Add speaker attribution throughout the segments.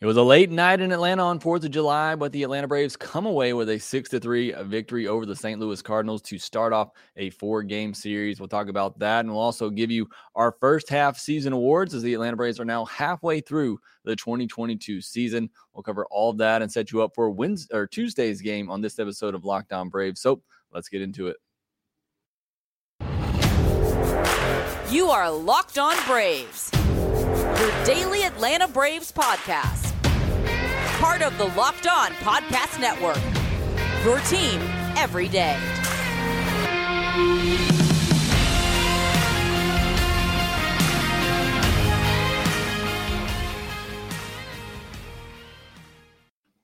Speaker 1: It was a late night in Atlanta on 4th of July, but the Atlanta Braves come away with a 6 3 victory over the St. Louis Cardinals to start off a four game series. We'll talk about that and we'll also give you our first half season awards as the Atlanta Braves are now halfway through the 2022 season. We'll cover all of that and set you up for Wednesday or Tuesday's game on this episode of Locked On Braves. So let's get into it.
Speaker 2: You are Locked On Braves, your daily Atlanta Braves podcast part of the Locked On Podcast Network. Your team every day.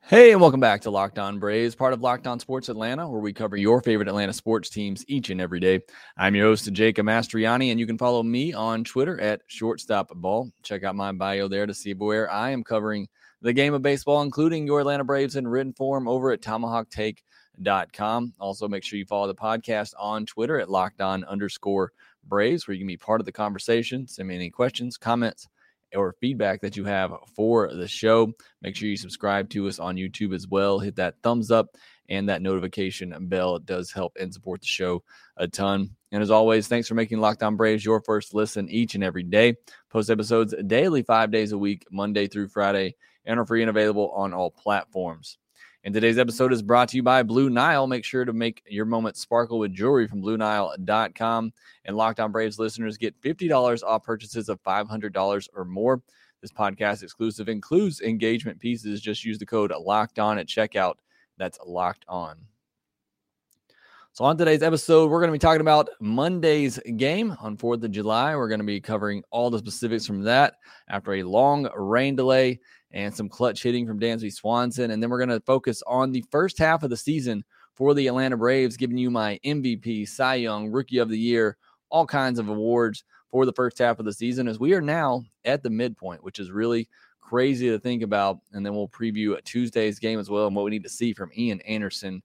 Speaker 1: Hey, and welcome back to Locked On Braves, part of Locked On Sports Atlanta, where we cover your favorite Atlanta sports teams each and every day. I'm your host, Jacob Mastriani, and you can follow me on Twitter at shortstopball. Check out my bio there to see where I am covering the game of baseball, including your Atlanta Braves in written form over at tomahawktake.com. Also, make sure you follow the podcast on Twitter at locked on underscore Braves, where you can be part of the conversation. Send me any questions, comments, or feedback that you have for the show. Make sure you subscribe to us on YouTube as well. Hit that thumbs up and that notification bell. It does help and support the show a ton. And as always, thanks for making Locked On Braves your first listen each and every day. Post episodes daily, five days a week, Monday through Friday and are free and available on all platforms. And today's episode is brought to you by Blue Nile. Make sure to make your moment sparkle with jewelry from BlueNile.com. And Locked On Braves listeners get $50 off purchases of $500 or more. This podcast exclusive includes engagement pieces. Just use the code Locked On at checkout. That's Locked On. So, on today's episode, we're going to be talking about Monday's game on 4th of July. We're going to be covering all the specifics from that after a long rain delay and some clutch hitting from Dansby Swanson. And then we're going to focus on the first half of the season for the Atlanta Braves, giving you my MVP, Cy Young, Rookie of the Year, all kinds of awards for the first half of the season as we are now at the midpoint, which is really crazy to think about. And then we'll preview Tuesday's game as well and what we need to see from Ian Anderson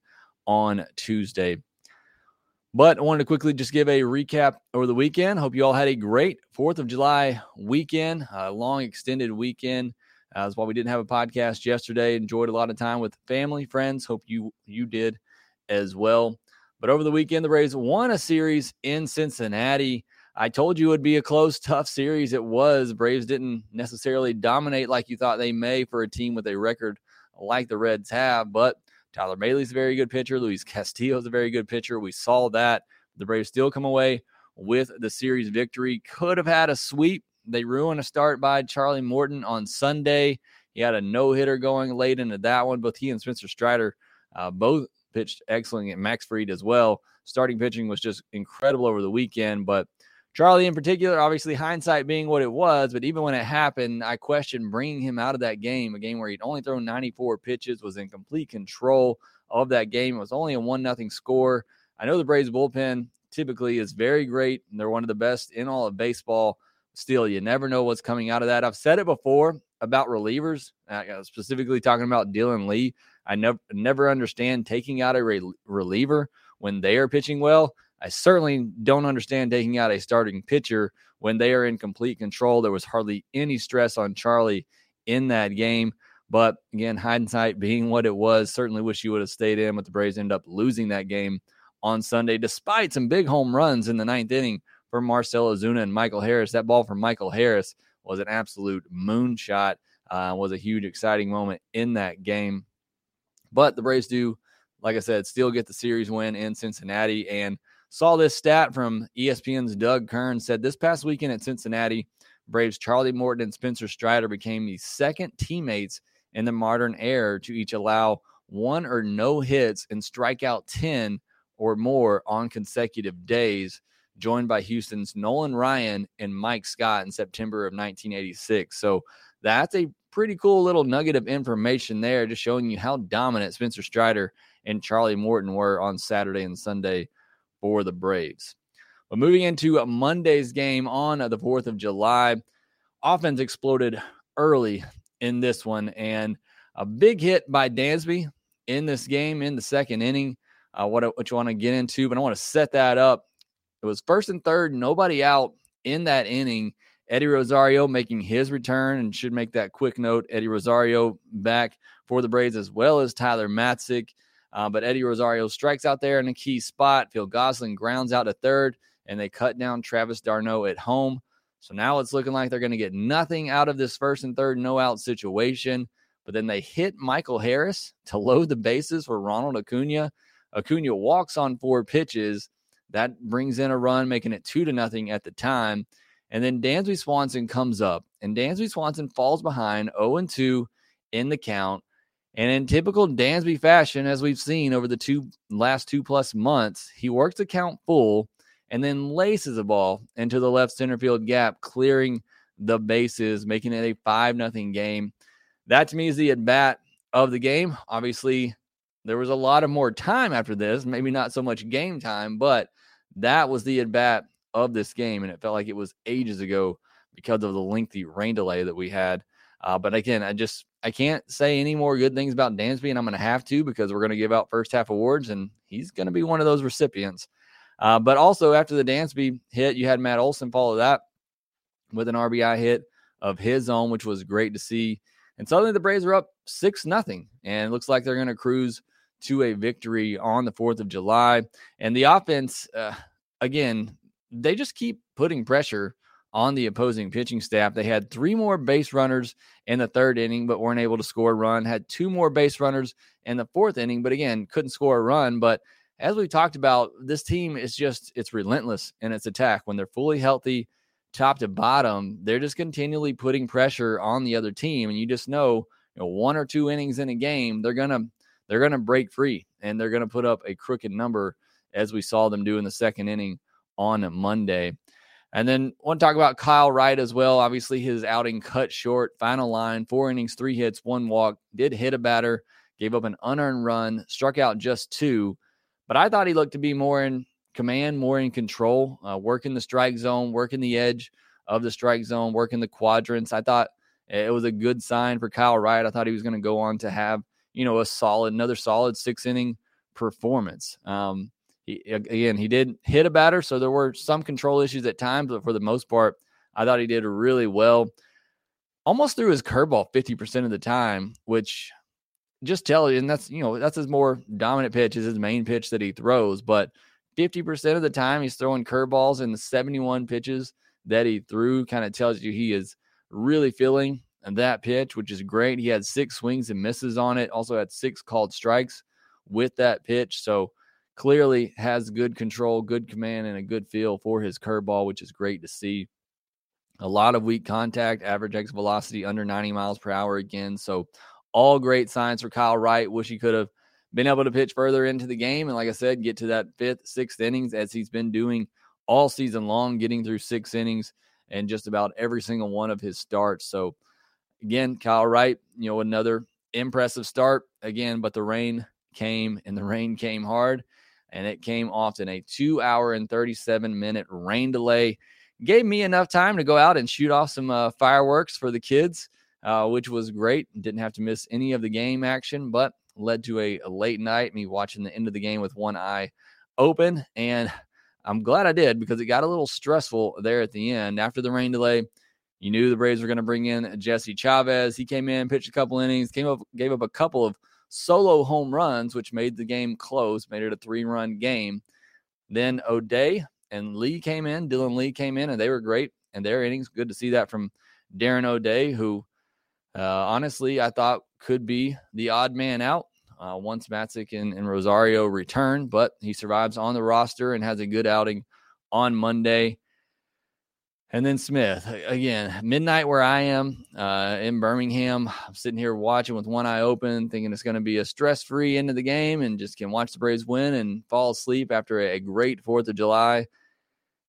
Speaker 1: on Tuesday. But I wanted to quickly just give a recap over the weekend. Hope you all had a great 4th of July weekend, a long extended weekend. Uh, that's why we didn't have a podcast yesterday. Enjoyed a lot of time with family, friends. Hope you you did as well. But over the weekend, the Braves won a series in Cincinnati. I told you it would be a close, tough series. It was. Braves didn't necessarily dominate like you thought they may for a team with a record like the Reds have, but Tyler Mahle's a very good pitcher. Luis Castillo's a very good pitcher. We saw that. The Braves still come away with the series victory. Could have had a sweep. They ruined a start by Charlie Morton on Sunday. He had a no hitter going late into that one. Both he and Spencer Strider uh, both pitched excellent. And Max Fried as well. Starting pitching was just incredible over the weekend. But Charlie, in particular, obviously hindsight being what it was, but even when it happened, I questioned bringing him out of that game, a game where he'd only thrown 94 pitches, was in complete control of that game. It was only a one nothing score. I know the Braves bullpen typically is very great, and they're one of the best in all of baseball. Still, you never know what's coming out of that. I've said it before about relievers, uh, specifically talking about Dylan Lee. I never never understand taking out a re- reliever when they are pitching well. I certainly don't understand taking out a starting pitcher when they are in complete control. There was hardly any stress on Charlie in that game. But again, hindsight being what it was, certainly wish you would have stayed in, but the Braves ended up losing that game on Sunday, despite some big home runs in the ninth inning for Marcell Ozuna and Michael Harris. That ball from Michael Harris was an absolute moonshot. Uh, was a huge, exciting moment in that game. But the Braves do, like I said, still get the series win in Cincinnati. And saw this stat from ESPN's Doug Kern said this past weekend at Cincinnati, Braves Charlie Morton and Spencer Strider became the second teammates in the modern era to each allow one or no hits and strike out 10 or more on consecutive days, joined by Houston's Nolan Ryan and Mike Scott in September of 1986. So that's a pretty cool little nugget of information there, just showing you how dominant Spencer Strider and Charlie Morton were on Saturday and Sunday for the Braves. But moving into Monday's game on the 4th of July, offense exploded early in this one, and a big hit by Dansby in this game in the second inning uh, what, what you want to get into, but I want to set that up. It was first and third, nobody out in that inning. Eddie Rosario making his return and should make that quick note. Eddie Rosario back for the Braves as well as Tyler Matzek. Uh, but Eddie Rosario strikes out there in a key spot. Phil Gosselin grounds out to third, and they cut down Travis d'Arnaud at home. So now it's looking like they're going to get nothing out of this first and third no out situation. But then they hit Michael Harris to load the bases for Ronald Acuna. Acuna walks on four pitches. That brings in a run, making it two to nothing at the time. And then Dansby Swanson comes up, and Dansby Swanson falls behind 0 2 in the count. And in typical Dansby fashion, as we've seen over the two last two plus months, he works the count full and then laces a ball into the left center field gap, clearing the bases, making it a 5 nothing game. That to me is the at bat of the game. Obviously, there was a lot of more time after this, maybe not so much game time, but that was the at bat of this game. And it felt like it was ages ago because of the lengthy rain delay that we had. Uh, but again, I just I can't say any more good things about Dansby, and I'm going to have to because we're going to give out first half awards, and he's going to be one of those recipients. Uh, but also after the Dansby hit, you had Matt Olson follow that with an RBI hit of his own, which was great to see. And suddenly the Braves are up six nothing, and it looks like they're going to cruise to a victory on the 4th of July. And the offense, uh, again, they just keep putting pressure on the opposing pitching staff. They had three more base runners in the third inning, but weren't able to score a run. Had two more base runners in the fourth inning, but again, couldn't score a run. But as we talked about, this team is just, it's relentless in its attack. When they're fully healthy, top to bottom, they're just continually putting pressure on the other team. And you just know, you know, one or two innings in a game, they're going to, they're going to break free and they're going to put up a crooked number as we saw them do in the second inning on Monday. And then I want to talk about Kyle Wright as well. Obviously, his outing cut short. Final line, four innings, three hits, one walk. Did hit a batter, gave up an unearned run, struck out just two. But I thought he looked to be more in command, more in control, uh, working the strike zone, working the edge of the strike zone, working the quadrants. I thought it was a good sign for Kyle Wright. I thought he was going to go on to have you know, a solid, another solid six inning performance. Um, he, again, he did hit a batter, so there were some control issues at times, but for the most part, I thought he did really well. Almost threw his curveball 50% of the time, which just tell you, and that's, you know, that's his more dominant pitch, is his main pitch that he throws. But 50% of the time, he's throwing curveballs, and the 71 pitches that he threw kind of tells you he is really feeling that pitch, which is great. He had six swings and misses on it, also had six called strikes with that pitch. So clearly has good control, good command, and a good feel for his curveball, which is great to see. A lot of weak contact, average exit velocity under 90 miles per hour again. So all great signs for Kyle Wright. Wish he could have been able to pitch further into the game. And like I said, get to that fifth, sixth innings as he's been doing all season long, getting through six innings and just about every single one of his starts. So again, Kyle Wright, you know, another impressive start again, but the rain came and the rain came hard and it came often. A two hour and 37 minute rain delay gave me enough time to go out and shoot off some uh, fireworks for the kids, uh, which was great. Didn't have to miss any of the game action, but led to a, a late night, me watching the end of the game with one eye open. And I'm glad I did because it got a little stressful there at the end after the rain delay You knew the Braves were going to bring in Jesse Chavez. He came in, pitched a couple innings, came up, gave up a couple of solo home runs, which made the game close, made it a three run game. Then O'Day and Lee came in. Dylan Lee came in, and they were great in their innings. Good to see that from Darren O'Day, who uh, honestly I thought could be the odd man out uh, once Matzek and, and Rosario return, but he survives on the roster and has a good outing on Monday. And then Smith again, midnight where I am uh, in Birmingham. I'm sitting here watching with one eye open, thinking it's going to be a stress free end of the game and just can watch the Braves win and fall asleep after a, great 4th of July.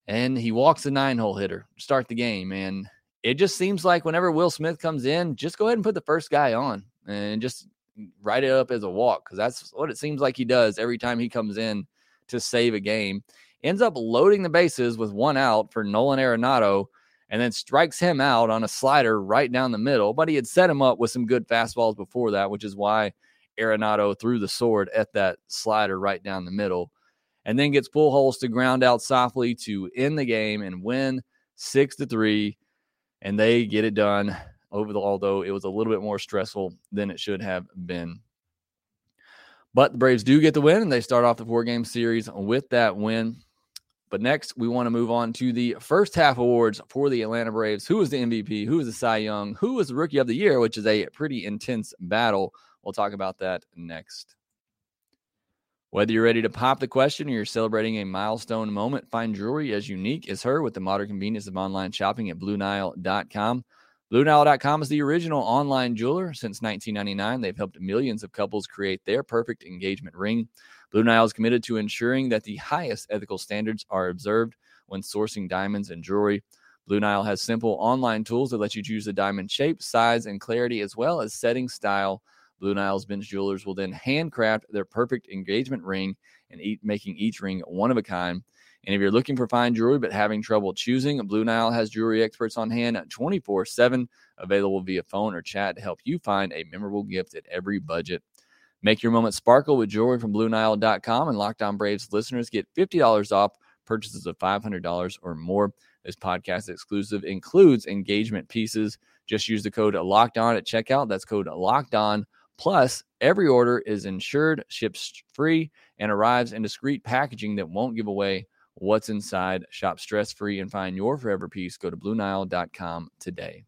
Speaker 1: And he walks the nine hole hitter, to start the game. And it just seems like whenever Will Smith comes in, just go ahead and put the first guy on and just write it up as a walk because that's what it seems like he does every time he comes in to save a game ends up loading the bases with one out for Nolan Arenado and then strikes him out on a slider right down the middle. But he had set him up with some good fastballs before that, which is why Arenado threw the sword at that slider right down the middle. And then gets Pujols to ground out softly to end the game and win six to three. And they get it done over the although it was a little bit more stressful than it should have been. But the Braves do get the win and they start off the four game series with that win. But next, we want to move on to the first half awards for the Atlanta Braves. Who was the MVP? Who was the Cy Young? Who was the Rookie of the Year, which is a pretty intense battle. We'll talk about that next. Whether you're ready to pop the question or you're celebrating a milestone moment, find jewelry as unique as her with the modern convenience of online shopping at BlueNile.com. BlueNile.com is the original online jeweler. Since 1999, they've helped millions of couples create their perfect engagement ring. Blue Nile is committed to ensuring that the highest ethical standards are observed when sourcing diamonds and jewelry. Blue Nile has simple online tools that let you choose the diamond shape, size, and clarity, as well as setting style. Blue Nile's bench jewelers will then handcraft their perfect engagement ring and eat, making each ring one of a kind. And if you're looking for fine jewelry but having trouble choosing, Blue Nile has jewelry experts on hand 24 7, available via phone or chat to help you find a memorable gift at every budget. Make your moment sparkle with jewelry from BlueNile.com and Locked On Braves listeners get $50 off purchases of $500 or more. This podcast exclusive includes engagement pieces. Just use the code Locked On at checkout. That's code Locked On. Plus, every order is insured, ships free, and arrives in discreet packaging that won't give away what's inside. Shop stress free and find your forever piece. Go to BlueNile.com today.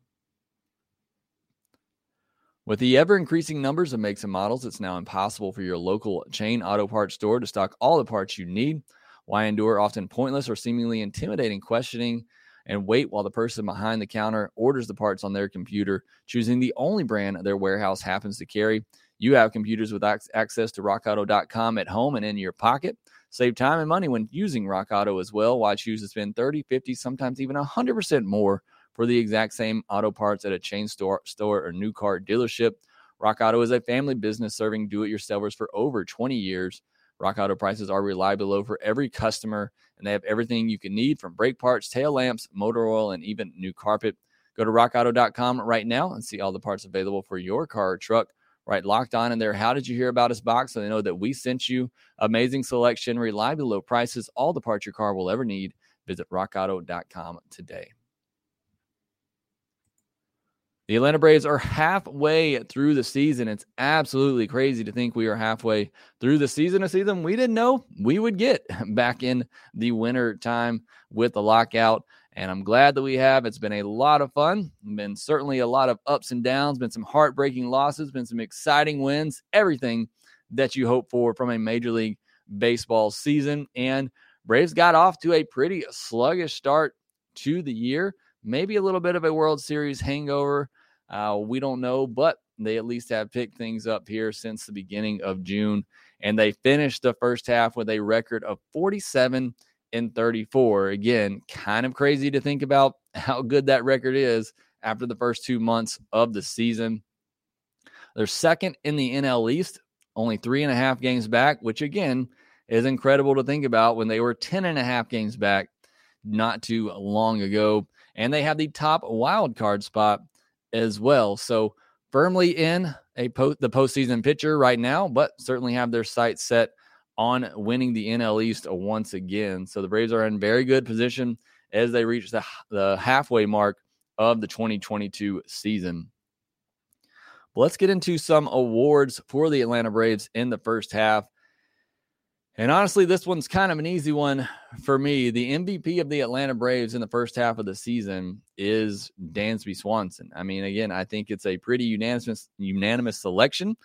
Speaker 1: With the ever increasing numbers of makes and models, it's now impossible for your local chain auto parts store to stock all the parts you need. Why endure often pointless or seemingly intimidating questioning and wait while the person behind the counter orders the parts on their computer, choosing the only brand their warehouse happens to carry? You have computers with access to rockauto.com at home and in your pocket. Save time and money when using Rock Auto as well. Why choose to spend 30, 50, sometimes even 100% more for the exact same auto parts at a chain store, store or new car dealership. Rock Auto is a family business serving do it yourselfers for over 20 years. Rock Auto prices are reliably low for every customer, and they have everything you can need from brake parts, tail lamps, motor oil, and even new carpet. Go to rockauto.com right now and see all the parts available for your car or truck. Write, locked on in there. How did you hear about us box? So they know that we sent you amazing selection, reliably low prices, all the parts your car will ever need. Visit rockauto.com today. The Atlanta Braves are halfway through the season. It's absolutely crazy to think we are halfway through the season, a season we didn't know we would get back in the winter time with the lockout. And I'm glad that we have. It's been a lot of fun. Been certainly a lot of ups and downs, been some heartbreaking losses, been some exciting wins, everything that you hope for from a Major League Baseball season. And Braves got off to a pretty sluggish start to the year maybe a little bit of a World Series hangover. Uh, we don't know, but they at least have picked things up here since the beginning of June. And they finished the first half with a record of 47 and 34. Again, kind of crazy to think about how good that record is after the first two months of the season. They're second in the NL East, only three and a half games back, which again is incredible to think about when they were 10 and a half games back not too long ago and they have the top wild card spot as well. So firmly in a po- the postseason picture right now, but certainly have their sights set on winning the NL East once again. So the Braves are in very good position as they reach the, the halfway mark of the 2022 season. But let's get into some awards for the Atlanta Braves in the first half. And honestly, this one's kind of an easy one for me. The MVP of the Atlanta Braves in the first half of the season is Dansby Swanson. I mean, again, I think it's a pretty unanimous unanimous selection.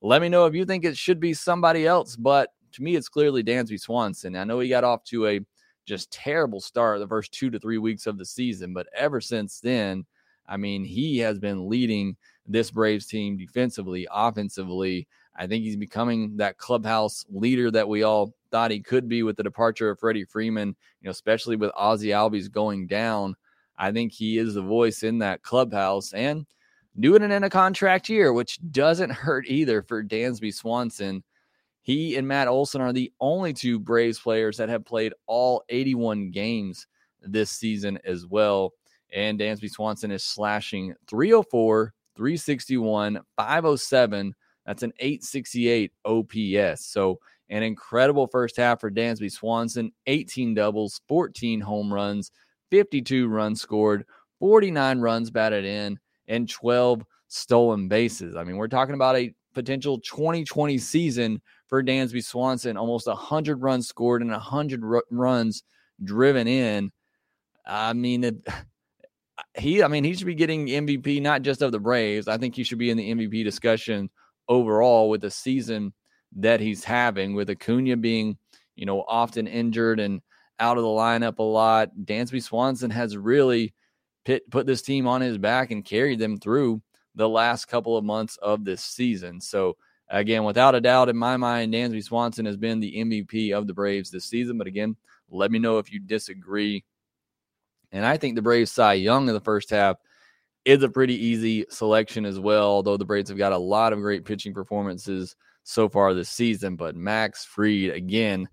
Speaker 1: Let me know if you think it should be somebody else, but to me, it's clearly Dansby Swanson. I know he got off to a just terrible start the first two to three weeks of the season, but ever since then, I mean, he has been leading this Braves team defensively, offensively. I think he's becoming that clubhouse leader that we all thought he could be with the departure of Freddie Freeman, you know, especially with Ozzie Albies going down. I think he is the voice in that clubhouse and doing it in a contract year, which doesn't hurt either for Dansby Swanson. He and Matt Olson are the only two Braves players that have played all 81 games this season as well. And Dansby Swanson is slashing 304, 361, 507 that's an 868 OPS. So an incredible first half for Dansby Swanson 18 doubles, 14 home runs, 52 runs scored, 49 runs batted in, and 12 stolen bases. I mean, we're talking about a potential 2020 season for Dansby Swanson, almost 100 runs scored and 100 r- runs driven in. I mean, it, he, I mean, he should be getting MVP not just of the Braves. I think he should be in the MVP discussion overall with the season that he's having, with Acuna being, you know, often injured and out of the lineup a lot. Dansby Swanson has really pit, put this team on his back and carried them through the last couple of months of this season. So, again, without a doubt, in my mind, Dansby Swanson has been the MVP of the Braves this season. But again, let me know if you disagree. And I think the Braves Cy Young in the first half is a pretty easy selection as well, although the Braves have got a lot of great pitching performances so far this season. But Max Fried, again,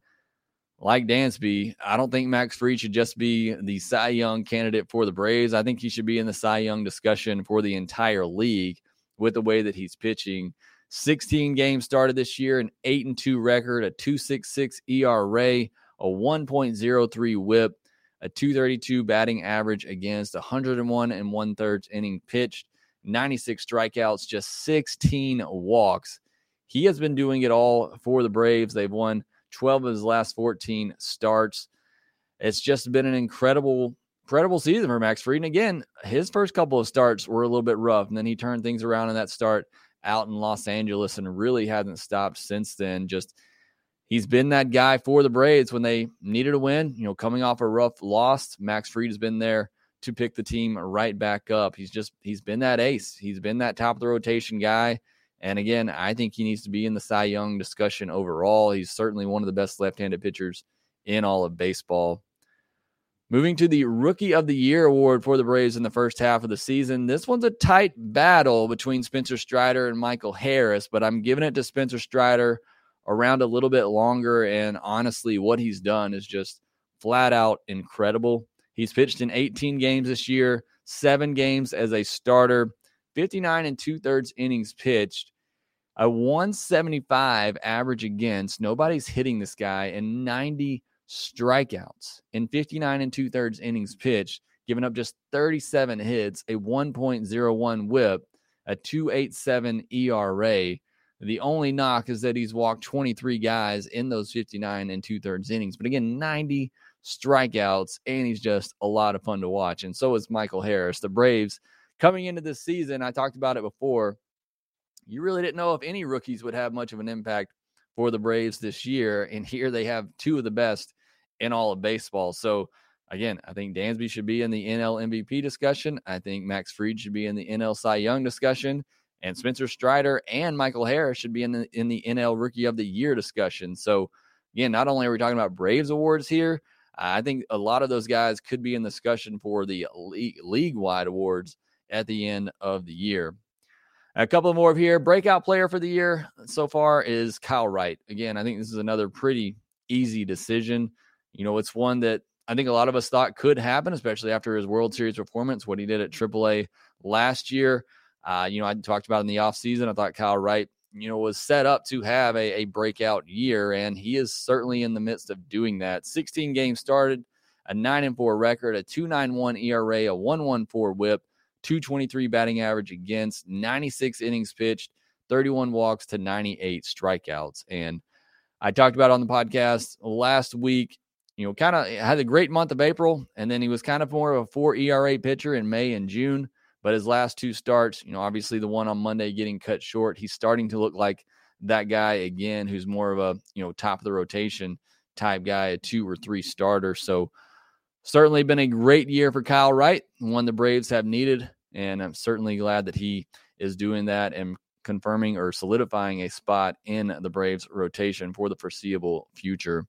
Speaker 1: like Dansby, I don't think Max Fried should just be the Cy Young candidate for the Braves. I think he should be in the Cy Young discussion for the entire league with the way that he's pitching. 16 games started this year, an 8 and 2 record, a 266 ERA, a 1.03 whip a 232 batting average against 101 and one thirds inning pitched, 96 strikeouts, just 16 walks. He has been doing it all for the Braves. They've won 12 of his last 14 starts. It's just been an incredible, incredible season for Max Fried. And again, his first couple of starts were a little bit rough, and then he turned things around in that start out in Los Angeles and really hasn't stopped since then. Just he's been that guy for the Braves when they needed a win. You know, coming off a rough loss, Max Fried has been there to pick the team right back up. He's just he's been that ace. He's been that top of the rotation guy. And again, I think he needs to be in the Cy Young discussion overall. He's certainly one of the best left-handed pitchers in all of baseball. Moving to the Rookie of the Year award for the Braves in the first half of the season. This one's a tight battle between Spencer Strider and Michael Harris, but I'm giving it to Spencer Strider around a little bit longer. And honestly, what he's done is just flat out incredible. He's pitched in 18 games this year, seven games as a starter, 59 and two thirds innings pitched, a 175 average against. Nobody's hitting this guy, and 90 strikeouts in 59 and two thirds innings pitched, giving up just 37 hits, a 1.01 whip, a 287 ERA. The only knock is that he's walked 23 guys in those 59 and two thirds innings. But again, 90 strikeouts, and he's just a lot of fun to watch. And so is Michael Harris. The Braves coming into this season, I talked about it before. You really didn't know if any rookies would have much of an impact for the Braves this year. And here they have two of the best in all of baseball. So, again, I think Dansby should be in the NL MVP discussion. I think Max Fried should be in the NL Cy Young discussion and Spencer Strider and Michael Harris should be in the in the NL Rookie of the Year discussion. So again, not only are we talking about Braves awards here, I think a lot of those guys could be in discussion for the league wide awards at the end of the year. A couple more of here. Breakout player for the year so far is Kyle Wright. Again, I think this is another pretty easy decision. You know, it's one that I think a lot of us thought could happen, especially after his World Series performance, what he did at AAA last year. Uh, you know, I talked about in the offseason, I thought Kyle Wright, you know, was set up to have a, a breakout year, and he is certainly in the midst of doing that. 16 games started, a 9 and 4 record, a 291 ERA, a 114 whip, 223 batting average against, 96 innings pitched, 31 walks to 98 strikeouts. And I talked about on the podcast last week, you know, kind of eh, had a great month of April, and then he was kind of more of a four ERA pitcher in May and June. But his last two starts, you know, obviously the one on Monday getting cut short, he's starting to look like that guy again, who's more of a, you know, top of the rotation type guy, a two or three starter. So certainly been a great year for Kyle Wright, one the Braves have needed. And I'm certainly glad that he is doing that and confirming or solidifying a spot in the Braves rotation for the foreseeable future.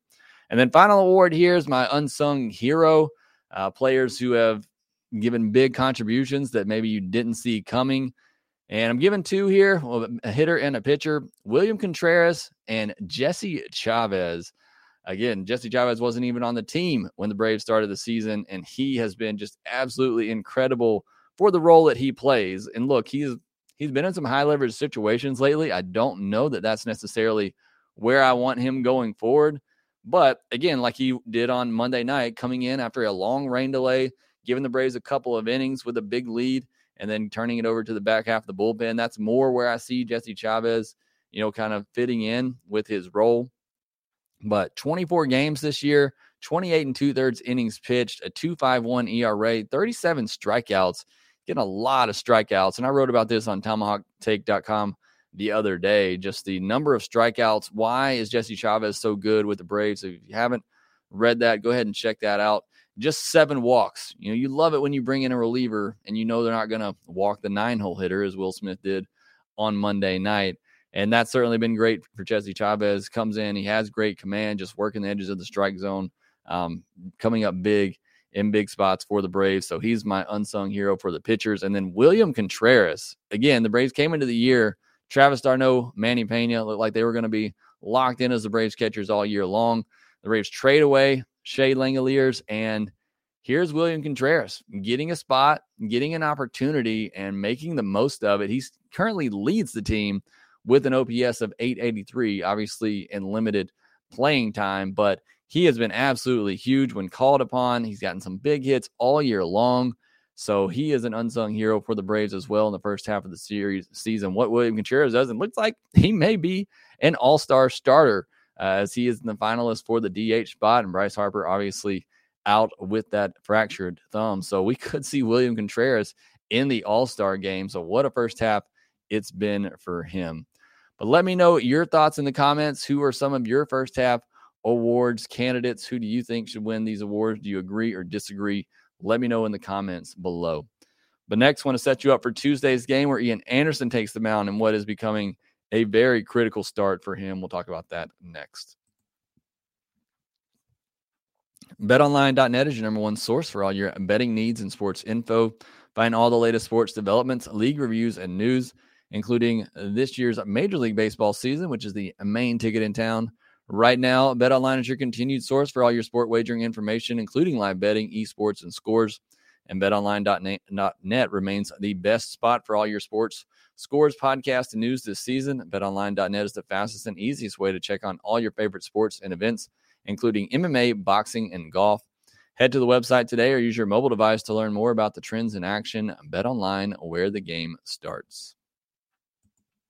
Speaker 1: And then final award here is my unsung hero, uh, players who have given big contributions that maybe you didn't see coming. And I'm giving two here a hitter and a pitcher William Contreras and Jesse Chavez. Again, Jesse Chavez wasn't even on the team when the Braves started the season, and he has been just absolutely incredible for the role that he plays. And look, he's he's been in some high leverage situations lately. I don't know that that's necessarily where I want him going forward. But again, like he did on Monday night, coming in after a long rain delay, giving the Braves a couple of innings with a big lead, and then turning it over to the back half of the bullpen. That's more where I see Jesse Chavez, you know, kind of fitting in with his role. But 24 games this year, 28 and two thirds innings pitched, a 2.51 ERA, 37 strikeouts, getting a lot of strikeouts. And I wrote about this on tomahawktake.com the other day. Just the number of strikeouts. Why is Jesse Chavez so good with the Braves? If you haven't read that, go ahead and check that out. Just seven walks. You know, you love it when you bring in a reliever and you know they're not going to walk the nine hole hitter as Will Smith did on Monday night. And that's certainly been great for Jesse Chavez. Comes in, he has great command, just working the edges of the strike zone, um, coming up big in big spots for the Braves. So he's my unsung hero for the pitchers. And then William Contreras. Again, the Braves came into the year Travis d'Arnaud, Manny Pena looked like they were going to be locked in as the Braves catchers all year long. The Braves trade away Shea Langeliers, and here's William Contreras getting a spot, getting an opportunity, and making the most of it. He's currently leads the team with an OPS of 883, obviously in limited playing time, but he has been absolutely huge when called upon. He's gotten some big hits all year long. So he is an unsung hero for the Braves as well in the first half of the series season. What William Contreras does, and looks like he may be an all star starter uh, as he is in the finalist for the DH spot. And Bryce Harper, obviously, out with that fractured thumb. So we could see William Contreras in the all star game. So what a first half it's been for him. But let me know your thoughts in the comments. Who are some of your first half awards candidates? Who do you think should win these awards? Do you agree or disagree? Let me know in the comments below. But next, want to set you up for Tuesday's game where Ian Anderson takes the mound and what is becoming a very critical start for him. We'll talk about that next. BetOnline.net is your number one source for all your betting needs and sports info. Find all the latest sports developments, league reviews, and news, including this year's Major League Baseball season, which is the main ticket in town. Right now, BetOnline is your continued source for all your sport wagering information, including live betting, esports, and scores. And betonline.net remains the best spot for all your sports scores, podcast, and news this season. BetOnline.net is the fastest and easiest way to check on all your favorite sports and events, including MMA, boxing, and golf. Head to the website today or use your mobile device to learn more about the trends in action. BetOnline, where the game starts.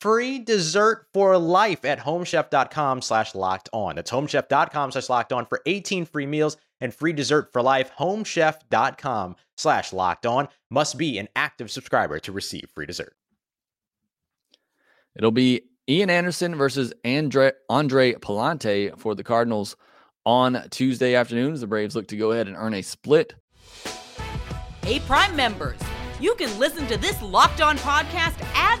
Speaker 3: free dessert for life at homechef.com slash locked on. That's homechef.com slash locked on for 18 free meals and free dessert for life. Homechef.com slash locked on must be an active subscriber to receive free dessert.
Speaker 1: It'll be Ian Anderson versus Andre, Andre Pallante for the Cardinals on Tuesday afternoons. The Braves look to go ahead and earn a split.
Speaker 2: Hey, Prime members, you can listen to this locked on podcast ad